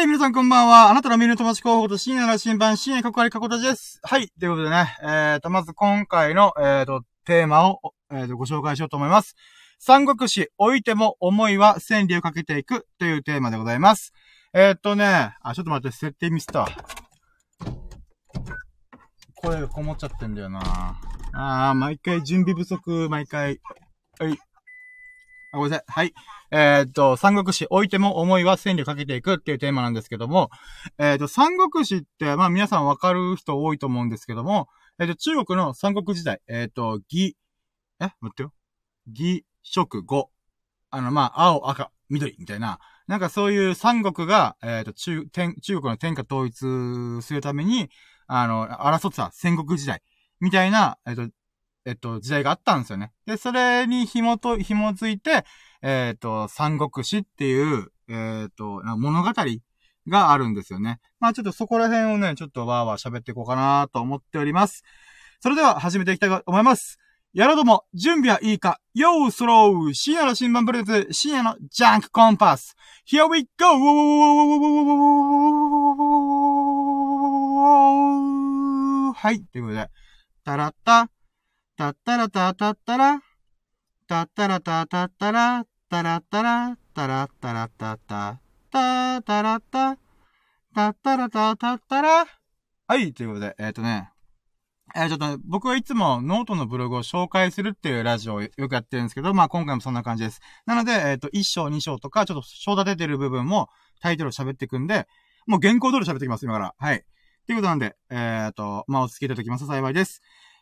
はい、皆さんこんばんは。あなたの見る友達候補と深夜の新版、深夜かこありかこたちです。はい、ということでね、えーと、まず今回の、えーと、テーマを、えーと、ご紹介しようと思います。三国志、置いても思いは千里をかけていくというテーマでございます。えーとね、あ、ちょっと待って、設定ミスった。声がこもっちゃってんだよなあー、毎回準備不足、毎回。はい。あ、ごめんなさい。はい。えー、っと、三国志置いても思いは千里かけていくっていうテーマなんですけども、えー、っと、三国志って、まあ皆さんわかる人多いと思うんですけども、えー、っと、中国の三国時代、えっと、義、え？待ってよ。義、食、語。あの、まあ、青、赤、緑、みたいな。なんかそういう三国が、えっと、中、天、中国の天下統一するために、あの、争ってた戦国時代。みたいな、えっと、えっと、時代があったんですよね。で、それに紐と、紐づいて、えっと、三国志っていう、えっと、物語があるんですよね。まあちょっとそこら辺をね、ちょっとわーわー喋っていこうかなと思っております。それでは始めていきたいと思います。やろうども、準備はいいかよースロー深夜の新版プレゼン深夜のジャンクコンパス !Here we go! はい、ということで、たらった、たったらたたったら、たったらたたったら、たらったら、たらったらたた、たたらた、たったらたたったら。はい、ということで、えっ、ー、とね、えー、ちょっと、ね、僕はいつもノートのブログを紹介するっていうラジオをよくやってるんですけど、まあ今回もそんな感じです。なので、えっ、ー、と、1章2章とか、ちょっと章立ててる部分もタイトルを喋っていくんで、もう原稿通り喋ってきます、今から。はい。ということなんで、えっ、ー、と、まあお付き合いいただきます幸いです。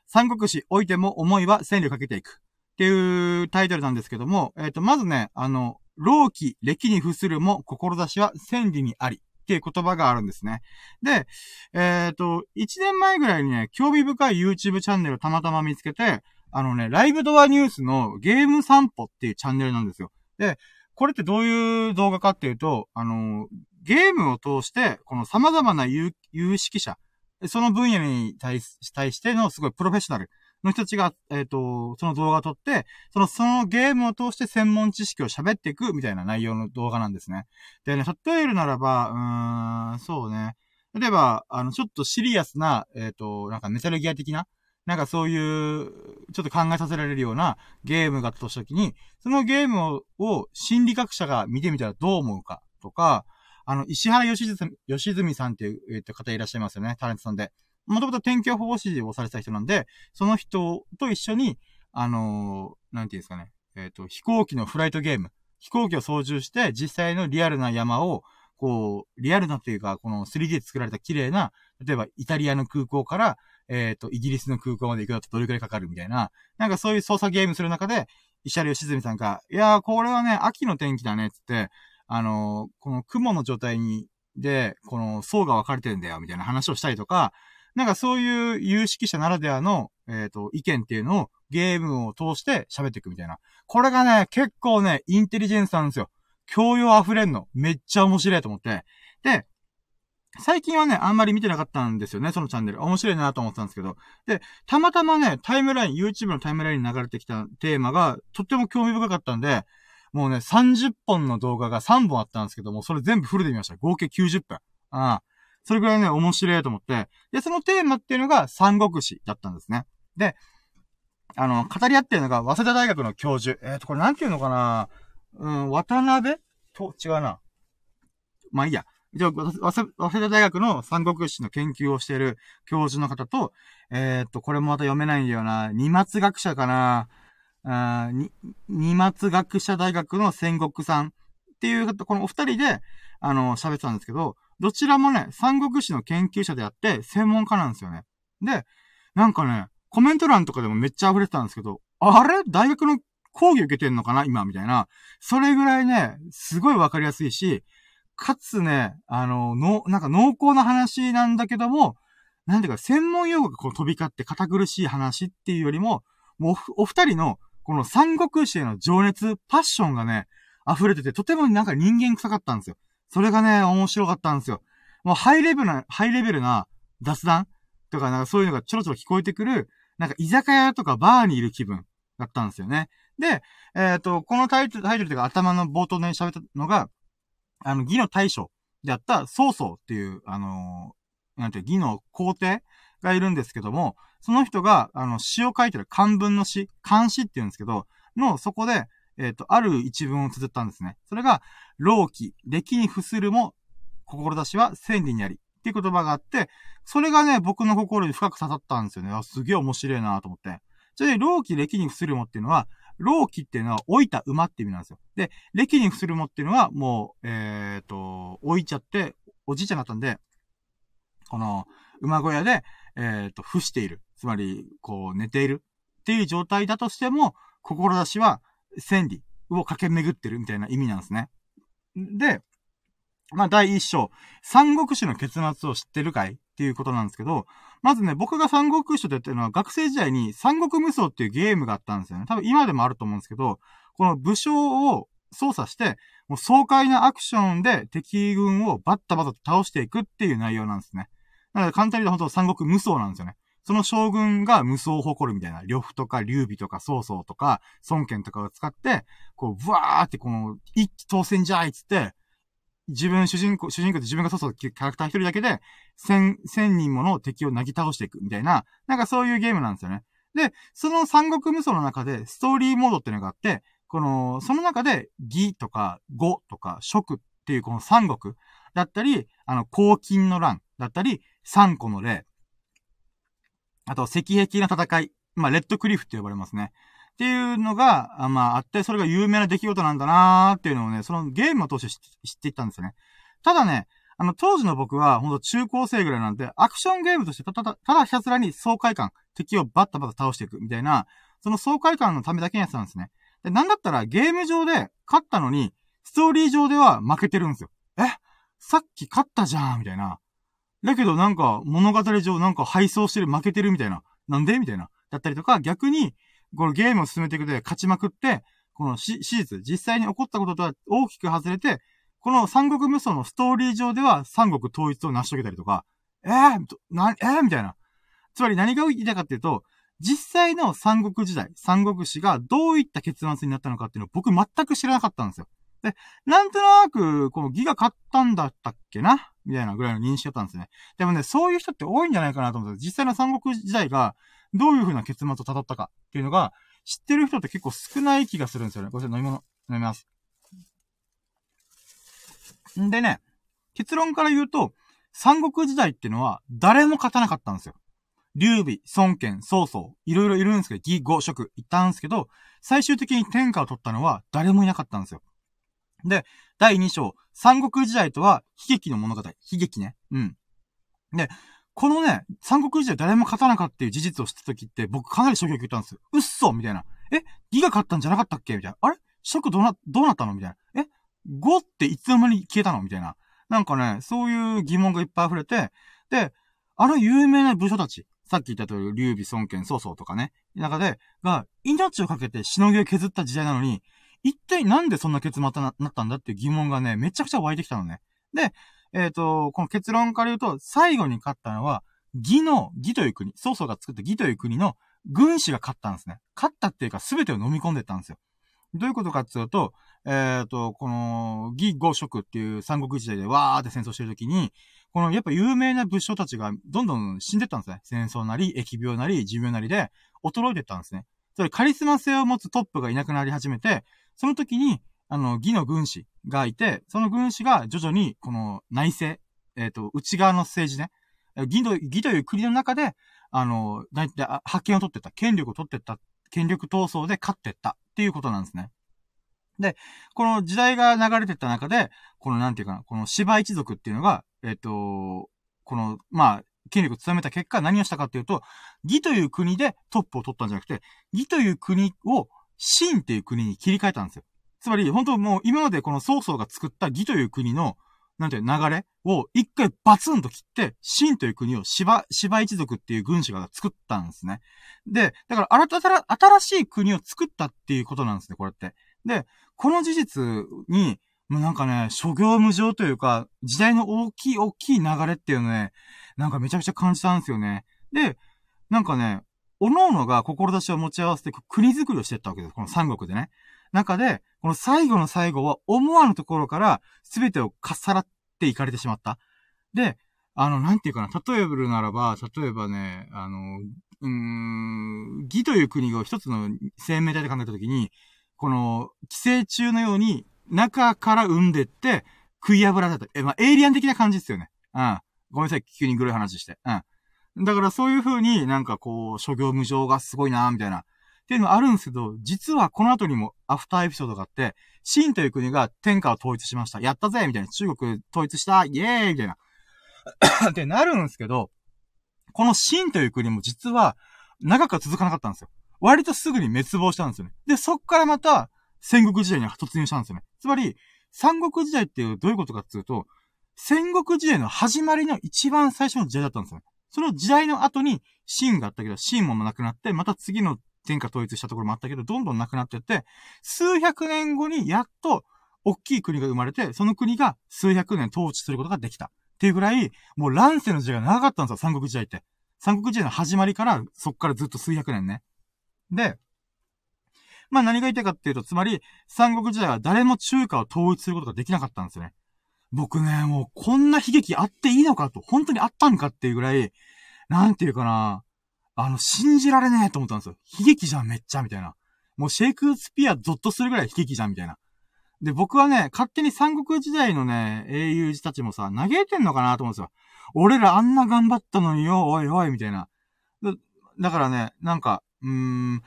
三国志置いても思いは千里をかけていく。っていうタイトルなんですけども、えっ、ー、と、まずね、あの、老気、歴に付するも、志は千里にあり。っていう言葉があるんですね。で、えっ、ー、と、1年前ぐらいにね、興味深い YouTube チャンネルをたまたま見つけて、あのね、ライブドアニュースのゲーム散歩っていうチャンネルなんですよ。で、これってどういう動画かっていうと、あの、ゲームを通して、この様々な有識者、その分野に対してのすごいプロフェッショナルの人たちが、えっ、ー、と、その動画を撮って、その、そのゲームを通して専門知識を喋っていくみたいな内容の動画なんですね。でね、例えるならば、うーん、そうね。例えば、あの、ちょっとシリアスな、えっ、ー、と、なんかメタルギア的な、なんかそういう、ちょっと考えさせられるようなゲームがあったとしたときに、そのゲームを心理学者が見てみたらどう思うかとか、あの、石原義住義住さんっていう、えー、方いらっしゃいますよね、タレントさんで。もともと天気予報士をされてた人なんで、その人と一緒に、あのー、なんていうんですかね、えっ、と、飛行機のフライトゲーム、飛行機を操縦して、実際のリアルな山を、こう、リアルなというか、この 3D で作られた綺麗な、例えばイタリアの空港から、えっ、ー、と、イギリスの空港まで行くだとどれくらいかかるみたいな、なんかそういう操作ゲームする中で、石原良純さんが、いやー、これはね、秋の天気だね、つって、あの、この雲の状態に、で、この層が分かれてるんだよ、みたいな話をしたりとか、なんかそういう有識者ならではの、えっ、ー、と、意見っていうのをゲームを通して喋っていくみたいな。これがね、結構ね、インテリジェンスなんですよ。教養溢れんの。めっちゃ面白いと思って。で、最近はね、あんまり見てなかったんですよね、そのチャンネル。面白いなと思ってたんですけど。で、たまたまね、タイムライン、YouTube のタイムラインに流れてきたテーマが、とっても興味深かったんで、もうね、30本の動画が3本あったんですけども、それ全部フルで見ました。合計90分。ああ。それぐらいね、面白いと思って。で、そのテーマっていうのが三国志だったんですね。で、あの、語り合ってるのが、早稲田大学の教授。えっ、ー、と、これなんていうのかなうん、渡辺？と、違うな。まあいいや。一応、早稲田大学の三国志の研究をしている教授の方と、えっ、ー、と、これもまた読めないんだよな。二松学者かな。あに、二松学者大学の戦国さんっていう、このお二人で、あの、喋ってたんですけど、どちらもね、三国志の研究者であって、専門家なんですよね。で、なんかね、コメント欄とかでもめっちゃ溢れてたんですけど、あれ？大学の講義受けてんのかな？今？みたいな。それぐらいね、すごいわかりやすいし、かつね、あの、の、なんか濃厚な話なんだけども、なんていうか、専門用語がこう飛び交って堅苦しい話っていうよりも、もうお二人のこの三国志への情熱、パッションがね、溢れてて、とてもなんか人間臭かったんですよ。それがね、面白かったんですよ。もうハイレベルな、ハイレベルな雑談？とか、なんかそういうのがちょろちょろ聞こえてくる、なんか居酒屋とかバーにいる気分だったんですよね。で、えっ、ー、と、このタイトル、タイトルというか頭の冒頭で喋ったのが、あの、義の大将であった曹操っていう、あのー、なんていう、義の皇帝がいるんですけども、その人が、あの、詩を書いてる漢文の詩、漢詩って言うんですけど、の、そこで、えっ、ー、と、ある一文を綴ったんですね。それが、老気、歴に伏するも、志は千里にあり。っていう言葉があって、それがね、僕の心に深く刺さったんですよね。すげえ面白いなと思って。それで、老気、歴に伏するもっていうのは、老気っていうのは置いた馬って意味なんですよ。で、歴に伏するもっていうのは、もう、えっ、ー、と、置いちゃって、おじいちゃんだったんで、この、馬小屋で、えっ、ー、と、伏している。つまり、こう、寝ているっていう状態だとしても、志は千里を駆け巡ってるみたいな意味なんですね。で、まあ、第一章、三国志の結末を知ってるかいっていうことなんですけど、まずね、僕が三国志と言ってるのは、学生時代に三国無双っていうゲームがあったんですよね。多分今でもあると思うんですけど、この武将を操作して、もう爽快なアクションで敵軍をバッタバタと倒していくっていう内容なんですね。なので簡単に言うと本当三国無双なんですよね。その将軍が無双を誇るみたいな、呂布とか劉備とか曹操とか孫権とかを使って、こう、ブワーってこの、一気当選じゃいっつって、自分、主人公、主人公って自分がそうそうキャラクター一人だけで、千、千人もの敵をなぎ倒していくみたいな、なんかそういうゲームなんですよね。で、その三国無双の中で、ストーリーモードっていうのがあって、この、その中で、義とか、語とか、食っていうこの三国だったり、あの、黄金の乱だったり、三個の例。あと、石壁の戦い。まあ、レッドクリフって呼ばれますね。っていうのが、あまあ、あって、それが有名な出来事なんだなーっていうのをね、そのゲームを通して知っていったんですよね。ただね、あの、当時の僕は、ほんと中高生ぐらいなんで、アクションゲームとしてただ、ただひたすらに爽快感、敵をバッタバタ倒していくみたいな、その爽快感のためだけにやってたんですね。で、なんだったらゲーム上で勝ったのに、ストーリー上では負けてるんですよ。え？さっき勝ったじゃんみたいな。だけどなんか物語上なんか敗走してる、負けてるみたいな。なんで？みたいな。だったりとか、逆に、このゲームを進めていくで勝ちまくって、この史実、実際に起こったこととは大きく外れて、この三国無双のストーリー上では三国統一を成し遂げたりとか、えー、な、えー、みたいな。つまり何が言いたいかっていうと、実際の三国時代、三国志がどういった結末になったのかっていうのを僕全く知らなかったんですよ。で、なんとなく、この義が勝ったんだったっけな？みたいなぐらいの認識だったんですね。でもね、そういう人って多いんじゃないかなと思って、実際の三国時代が、どういう風な結末を辿ったかっていうのが、知ってる人って結構少ない気がするんですよね。これ飲み物、飲みます。んでね、結論から言うと、三国時代っていうのは誰も勝たなかったんですよ。劉備、孫権、曹操、いろいろいるんですけど、義、語、職、いたんですけど、最終的に天下を取ったのは誰もいなかったんですよ。で、第2章、三国時代とは悲劇の物語。悲劇ね。うん。で、このね、三国時代誰も勝たなかったっていう事実を知った時って、僕かなり衝撃を受けたんですよ。うっそみたいな。え？義が勝ったんじゃなかったっけ？みたいな。あれ？職どうな、どうなったの？みたいな。え？語っていつの間に消えたの？みたいな。なんかね、そういう疑問がいっぱい溢れて、で、あの有名な武将たち、さっき言った通り、劉備、孫権、曹操とかね、中で、が、命をかけてしのぎを削った時代なのに、一体なんでそんな結末になったんだっていう疑問がね、めちゃくちゃ湧いてきたのね。で、えっ、ー、と、この結論から言うと、最後に勝ったのは、義の、義という国、曹操が作った義という国の軍師が勝ったんですね。勝ったっていうか全てを飲み込んでったんですよ。どういうことかっていうと、えっ、ー、と、この、義五職っていう三国時代でわーって戦争してるときに、このやっぱ有名な武将たちがどんどん死んでったんですね。戦争なり、疫病なり、寿命なりで衰えてったんですね。それカリスマ性を持つトップがいなくなり始めて、その時に、あの、義の軍師がいて、その軍師が徐々に、この内政、えっ、ー、と、内側の政治ね、義の、義という国の中で、あの、大体、発見を取ってった、権力を取ってった、権力闘争で勝ってったっていうことなんですね。で、この時代が流れてった中で、このなんていうかな、この芝一族っていうのが、えっ、ー、と、この、まあ、権力を強めた結果何をしたかっていうと、義という国でトップを取ったんじゃなくて、義という国を秦っていう国に切り替えたんですよ。つまり、本当もう今までこの曹操が作った義という国の、なんていう流れを一回バツンと切って、秦という国を芝、芝一族っていう軍師が作ったんですね。で、だから新た、新しい国を作ったっていうことなんですね、これって。で、この事実に、もうなんかね、諸行無常というか、時代の大きい大きい流れっていうのね、なんかめちゃくちゃ感じたんですよね。で、なんかね、各々が志を持ち合わせて国づくりをしていったわけです。この三国でね。中で、この最後の最後は思わぬところから全てをかっさらって行かれてしまった。で、あの、なんていうかな、例えばならば、例えばね、あの、うん、義という国を一つの生命体で考えたときに、この、寄生虫のように、中から生んでって、食い破られた。え、まあ、エイリアン的な感じですよね。うん。ごめんなさい、急にグロい話して。うん。だからそういう風になんかこう、諸行無常がすごいなみたいな。っていうのがあるんですけど、実はこの後にもアフターエピソードがあって、秦という国が天下を統一しました。やったぜみたいな。中国統一したイエーイみたいな。ってなるんですけど、この秦という国も実は長くは続かなかったんですよ。割とすぐに滅亡したんですよね。で、そっからまた戦国時代に突入したんですよね。つまり、三国時代っていうどういうことかっていうと、戦国時代の始まりの一番最初の時代だったんですよね。その時代の後に、秦があったけど、秦もなくなって、また次の天下統一したところもあったけど、どんどんなくなってって、数百年後にやっと、大きい国が生まれて、その国が数百年統治することができた。っていうぐらい、もう乱世の時代が長かったんですよ、三国時代って。三国時代の始まりから、そっからずっと数百年ね。で、まあ何が言いたいかっていうと、つまり、三国時代は誰も中華を統一することができなかったんですよね。僕ね、もうこんな悲劇あっていいのかと、本当にあったんかっていうぐらい、なんていうかな、あの、信じられねえと思ったんですよ。悲劇じゃん、めっちゃ、みたいな。もうシェイクスピアゾッとするぐらい悲劇じゃん、みたいな。で、僕はね、勝手に三国時代のね、英雄たちもさ、嘆いてんのかなと思うんですよ。俺らあんな頑張ったのによ、おいおい、みたいな。だだからね、なんか、うーん、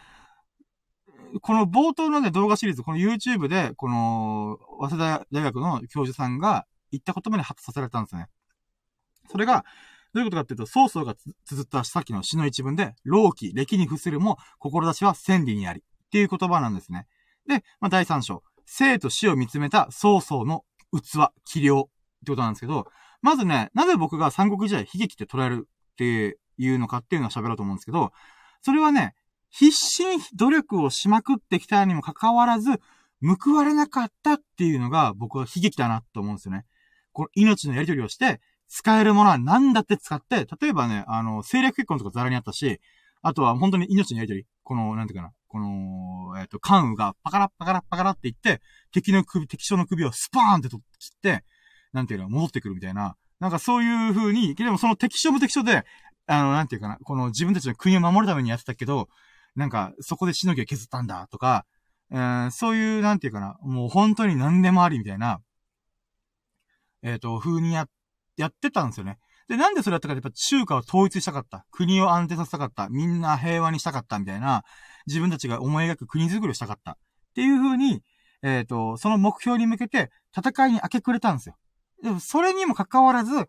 この冒頭のね、動画シリーズ、この YouTube で、この、早稲田大学の教授さんが言った言葉に発させられたんですね。それが、どういうことかっていうと、曹操が綴ったさっきの詩の一文で、老気、歴に伏せるも、志は千里にあり。っていう言葉なんですね。で、まあ、第三章。生と死を見つめた曹操の器、器量ってことなんですけど、まずね、なぜ僕が三国時代悲劇って捉えるっていうのかっていうのを喋ろうと思うんですけど、それはね、必死に努力をしまくってきたにもかかわらず、報われなかったっていうのが僕は悲劇だなと思うんですよね。この命のやり取りをして、使えるものは何だって使って、例えばね、あの、政略結婚とかザラにあったし、あとは本当に命のやり取り。この、なんていうかな。この、えっ、ー、と、関羽がパカラッパカラッパカラって言って、敵の首、敵将の首をスパーンって切って、なんていうの、戻ってくるみたいな。なんかそういう風に、でもその敵将も敵将で、あの、なんていうかな、この自分たちの国を守るためにやってたけど、なんか、そこでしのぎを削ったんだとか、えー、そういう、なんていうかな、もう本当に何でもありみたいな、えっ、ー、と、風にや、やってたんですよね。で、なんでそれやったかってやっぱ中華を統一したかった。国を安定させたかった。みんな平和にしたかったみたいな、自分たちが思い描く国づくりをしたかった。っていう風に、えっ、ー、と、その目標に向けて戦いに明け暮れたんですよ。でも、それにもかかわらず、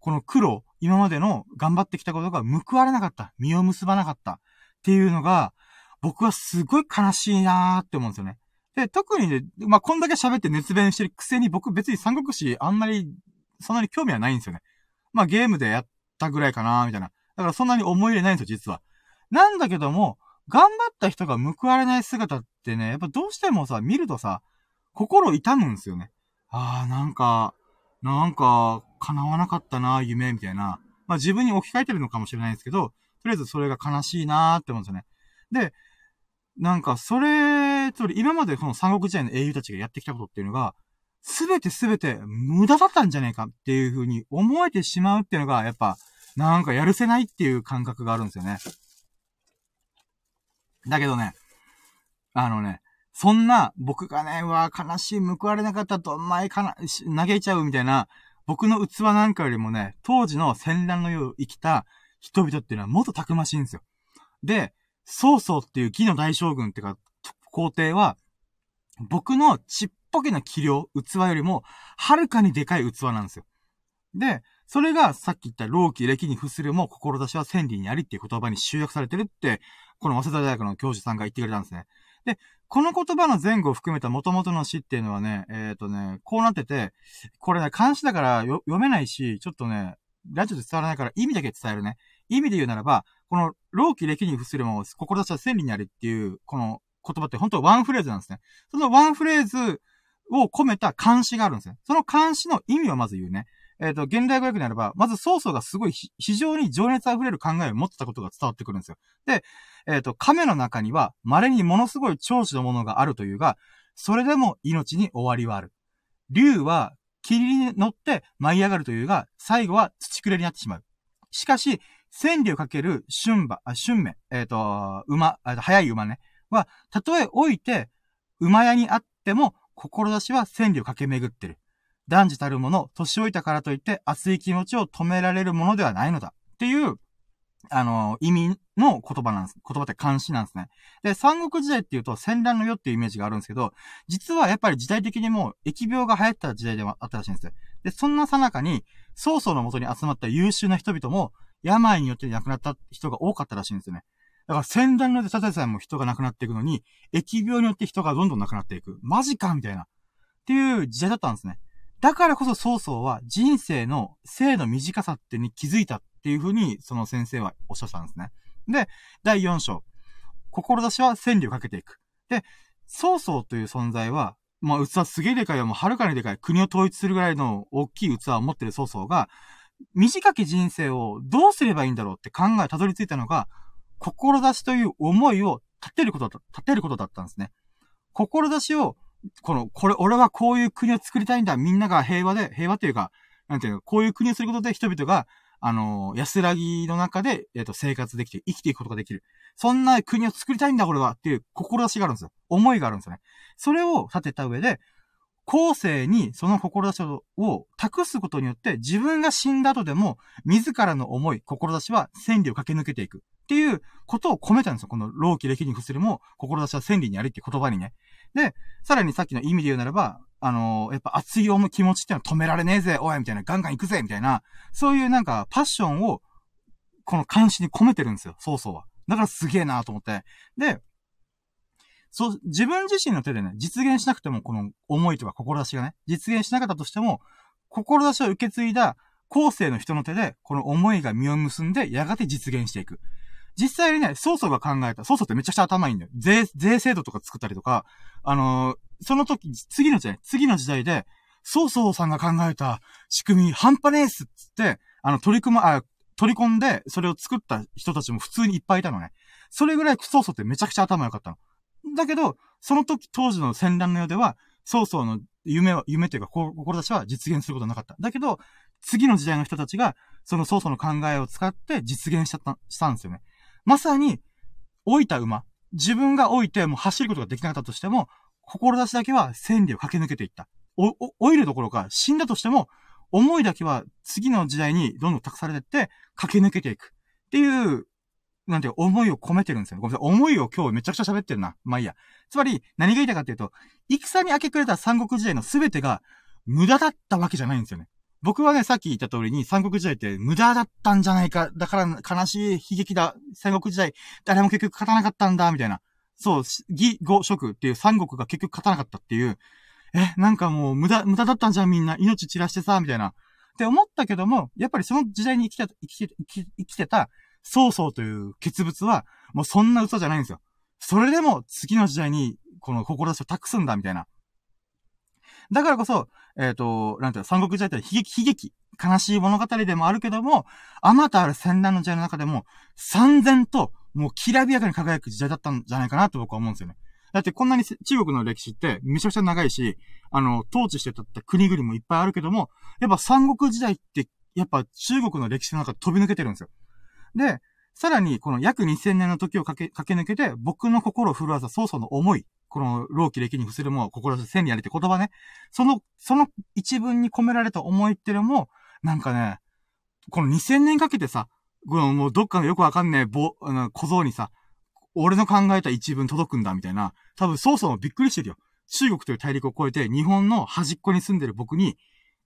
この苦労、今までの頑張ってきたことが報われなかった。実を結ばなかった。っていうのが、僕はすごい悲しいなーって思うんですよね。で、特にね、まあ、こんだけ喋って熱弁してるくせに僕別に三国志あんまり、そんなに興味はないんですよね。まあ、ゲームでやったぐらいかなーみたいな。だからそんなに思い入れないんですよ、実は。なんだけども、頑張った人が報われない姿ってね、やっぱどうしてもさ、見るとさ、心痛むんですよね。ああ、なんか、なんか、叶わなかったな、夢、みたいな。まあ自分に置き換えてるのかもしれないんですけど、とりあえずそれが悲しいなーって思うんですよね。で、なんか、それ、つまり今までこの三国時代の英雄たちがやってきたことっていうのが、すべてすべて無駄だったんじゃねえかっていう風に思えてしまうっていうのが、やっぱ、なんかやるせないっていう感覚があるんですよね。だけどね、あのね、そんな、僕がね、うわ、悲しい、報われなかったと、前かな、嘆いちゃうみたいな、僕の器なんかよりもね、当時の戦乱の世を生きた人々っていうのはもっとたくましいんですよ。で、曹操っていう義の大将軍ってか、皇帝は、僕のちっぽけな器量、器よりも、はるかにでかい器なんですよ。で、それがさっき言った老気、歴に付するも、志は千里にありっていう言葉に集約されてるって、この早稲田大学の教授さんが言ってくれたんですね。で、この言葉の前後を含めた元々の詩っていうのはね、えっ、ー、とね、こうなってて、これね、漢詩だから読めないし、ちょっとね、ラジオで伝わらないから意味だけ伝えるね。意味で言うならば、この、老気歴に付するも、志は千里にありっていう、この言葉って本当はワンフレーズなんですね。そのワンフレーズを込めた漢詩があるんですね。その漢詩の意味をまず言うね。えっ、ー、と、現代語訳になれば、まず曹操がすごい非常に情熱溢れる考えを持ってたことが伝わってくるんですよ。で、えっ、ー、と、亀の中には、稀にものすごい長寿のものがあるというが、それでも命に終わりはある。竜は、霧に乗って舞い上がるというが、最後は土くれになってしまう。しかし、千里をかける春馬、あ、春目、えっ、ー、と、馬、速い馬ね、は、たとえ置いて、馬屋にあっても、志は千里を駆け巡ってる。男児たるもの、年老いたからといって熱い気持ちを止められるものではないのだ。っていう、あの、意味の言葉なんです。言葉って監視なんですね。で、三国時代っていうと戦乱の世っていうイメージがあるんですけど、実はやっぱり時代的にも疫病が流行った時代でもあったらしいんですよ。で、そんなさなかに、曹操のもとに集まった優秀な人々も、病によって亡くなった人が多かったらしいんですよね。だから戦乱の世でただでさえも人が亡くなっていくのに、疫病によって人がどんどん亡くなっていく。マジかみたいな。っていう時代だったんですね。だからこそ曹操は人生の生の短さってに気づいたっていうふうに、その先生はおっしゃったんですね。で、第4章。志は千里をかけていく。で、曹操という存在は、まあ、器すげえでかいよ。もうはるかにでかい。国を統一するぐらいの大きい器を持ってる曹操が、短き人生をどうすればいいんだろうって考え、たどり着いたのが、志という思いを立てることだった、立てることだったんですね。志をこの、これ、俺はこういう国を作りたいんだ。みんなが平和で、平和っていうか、なんていうか、こういう国をすることで人々が、あの、安らぎの中で、えっ、ー、と、生活できて、生きていくことができる。そんな国を作りたいんだ、俺は。っていう志があるんですよ。思いがあるんですよね。それを立てた上で、後世にその志を託すことによって、自分が死んだ後でも、自らの思い、志は千里を駆け抜けていく。っていうことを込めたんですよ。この、老気歴に伏するも、志は千里にありって言葉にね。で、さらにさっきの意味で言うならば、あのー、やっぱ熱い思う気持ちってのは止められねえぜ、おいみたいな、ガンガン行くぜみたいな、そういうなんか、パッションを、この監視に込めてるんですよ、曹操は。だからすげえなと思って。で、そう、自分自身の手でね、実現しなくても、この思いとか志がね、実現しなかったとしても、志を受け継いだ後世の人の手で、この思いが実を結んで、やがて実現していく。実際にね、曹操が考えた、曹操ってめちゃくちゃ頭いいんだよ。税、税制度とか作ったりとか、あのー、その時、次の時代、次の時代で、曹操さんが考えた仕組み、半端ねえっすっつって、あの、取り組ま、あ、取り込んで、それを作った人たちも普通にいっぱいいたのね。それぐらい曹操ってめちゃくちゃ頭良かったの。だけど、その時、当時の戦乱の世では、曹操の夢は、夢というか、志は実現することはなかった。だけど、次の時代の人たちが、その曹操の考えを使って実現しちゃった、したんですよね。まさに、置いた馬。自分が置いてもう走ることができなかったとしても、志だけは千里を駆け抜けていった。お、お、老いるどころか死んだとしても、思いだけは次の時代にどんどん託されていって、駆け抜けていく。っていう、なんて思いを込めてるんですよ。ごめんなさい。思いを今日めちゃくちゃ喋ってるな。まあいいや。つまり、何が言いたいかっていうと、戦に明け暮れた三国時代の全てが無駄だったわけじゃないんですよね。僕はね、さっき言った通りに三国時代って無駄だったんじゃないか。だから悲しい悲劇だ。三国時代、誰も結局勝たなかったんだ、みたいな。そう、義、語、職っていう三国が結局勝たなかったっていう。え、なんかもう無駄、無駄だったんじゃんみんな。命散らしてさ、みたいな。って思ったけども、やっぱりその時代に生きて、生き、生き生きてた、曹操という傑物は、もうそんな嘘じゃないんですよ。それでも次の時代に、この志を託すんだ、みたいな。だからこそ、えっ、ー、と、なんていうの、三国時代って悲劇、悲劇、悲しい物語でもあるけども、あまたある戦乱の時代の中でも、三千と、もうきらびやかに輝く時代だったんじゃないかなと僕は思うんですよね。だってこんなに中国の歴史ってめちゃくちゃ長いし、あの、統治してた国々もいっぱいあるけども、やっぱ三国時代って、やっぱ中国の歴史の中で飛び抜けてるんですよ。で、さらに、この約2000年の時を駆け、駆け抜けて、僕の心を震わせた曹操の思い、この、老気歴に伏せるも、心せ千里やりって言葉ね。その、その一文に込められた思いっていうのも、なんかね、この2000年かけてさ、このもうどっかのよくわかんねえ、ぼ、あの、小僧にさ、俺の考えた一文届くんだ、みたいな。多分、曹操もびっくりしてるよ。中国という大陸を越えて、日本の端っこに住んでる僕に、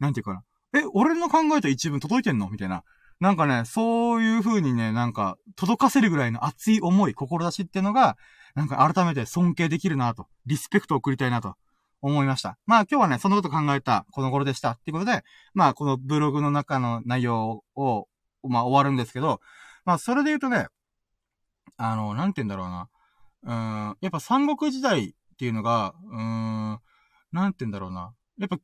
なんていうかな。え、俺の考えた一文届いてんのみたいな。なんかね、そういう風にね、なんか、届かせるぐらいの熱い思い、志っていうのが、なんか改めて尊敬できるなと、リスペクトを送りたいなと思いました。まあ今日はね、そのこと考えたこの頃でした。っていうことで、まあこのブログの中の内容を、まあ終わるんですけど、まあそれで言うとね、あの、なんて言うんだろうな。うん、やっぱ三国時代っていうのが、うん、なんて言うんだろうな。やっぱ、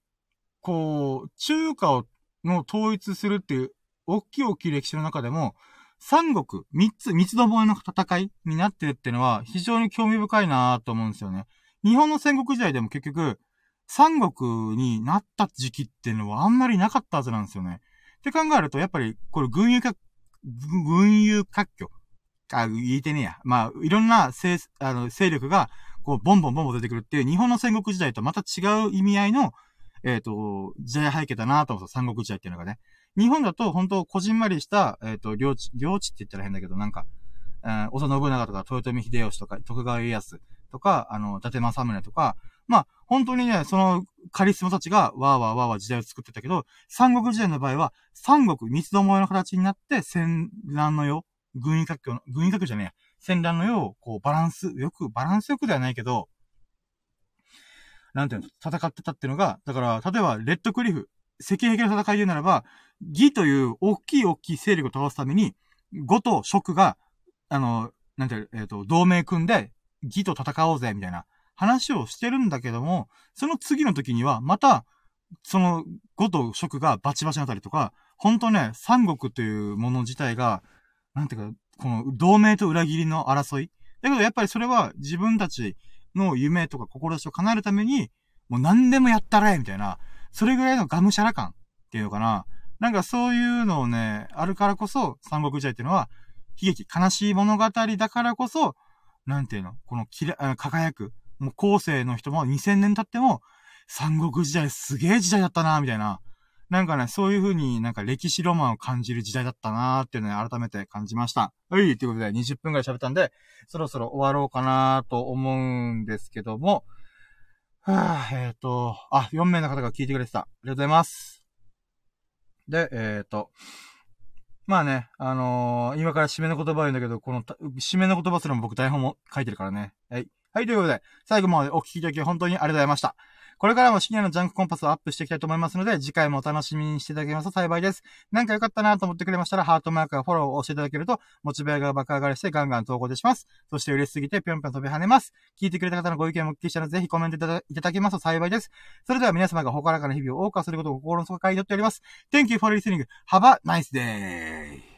こう、中華を、の統一するっていう、大きい大きい歴史の中でも、三国、三つ、三つどもえの戦いになってるっていうのは非常に興味深いなと思うんですよね。日本の戦国時代でも結局、三国になった時期っていうのはあんまりなかったはずなんですよね。って考えると、やっぱり、これ軍友割、軍友割拠。あ、言えてねえや。まあ、いろんな勢、あの、勢力が、こう、ボンボンボンボン出てくるっていう、日本の戦国時代とまた違う意味合いの、えっ、ー、と、時代背景だなと思うんですよ三国時代っていうのがね。日本だと、本当こじんまりした、えっ、ー、と、領地、領地って言ったら変だけど、なんか、えー、織田信長とか、豊臣秀吉とか、徳川家康とか、あの、伊達政宗とか、まあ、本当にね、そのカリスマたちがわーわーわーわー時代を作ってたけど、三国時代の場合は、三国三つどもえの形になって戦乱の世、軍医閣の、軍医閣じゃねえ、戦乱の世を、こう、バランス、よく、バランスよくではないけど、なんていうの、戦ってたっていうのが、だから、例えば、レッドクリフ、赤壁の戦いで言うならば、義という大きい大きい勢力を倒すために、呉と蜀が、あの、なんていう、えっ、ー、と、同盟組んで、義と戦おうぜ、みたいな話をしてるんだけども、その次の時には、また、その、呉と蜀がバチバチなったりとか、ほんとね、三国というもの自体が、なんていうか、この同盟と裏切りの争い。だけどやっぱりそれは自分たちの夢とか志を叶えるために、もう何でもやったらえみたいな、それぐらいのがむしゃら感っていうのかな。なんかそういうのをね、あるからこそ、三国時代っていうのは、悲劇、悲しい物語だからこそ、なんていうの？このきら、輝く。もう後世の人も2000年経っても、三国時代すげえ時代だったなみたいな。なんかね、そういう風になんか歴史ロマンを感じる時代だったなーっていうのを改めて感じました。はい、ということで20分くらい喋ったんで、そろそろ終わろうかなと思うんですけども、はぁ、えっ、ー、と、あ、4名の方が聞いてくれてた。ありがとうございます。で、えっ、ー、と、まあね、あのー、今から締めの言葉を言うんだけど、この、締めの言葉すらも僕台本も書いてるからね。はい。はい、ということで、最後までお聞きいただき本当にありがとうございました。これからも深夜のジャンクコンパスをアップしていきたいと思いますので、次回もお楽しみにしていただけますと幸いです。なんか良かったなと思ってくれましたら、ハートマークやフォローを押していただけると、モチベーが爆上がりしてガンガン投稿でします。そして嬉しすぎてぴょんぴょん飛び跳ねます。聞いてくれた方のご意見もお聞きしたら、ぜひコメントいただけますと幸いです。それでは皆様がほからかな日々を謳歌することを心の底から祈っております。Thank you for listening. Have a nice day!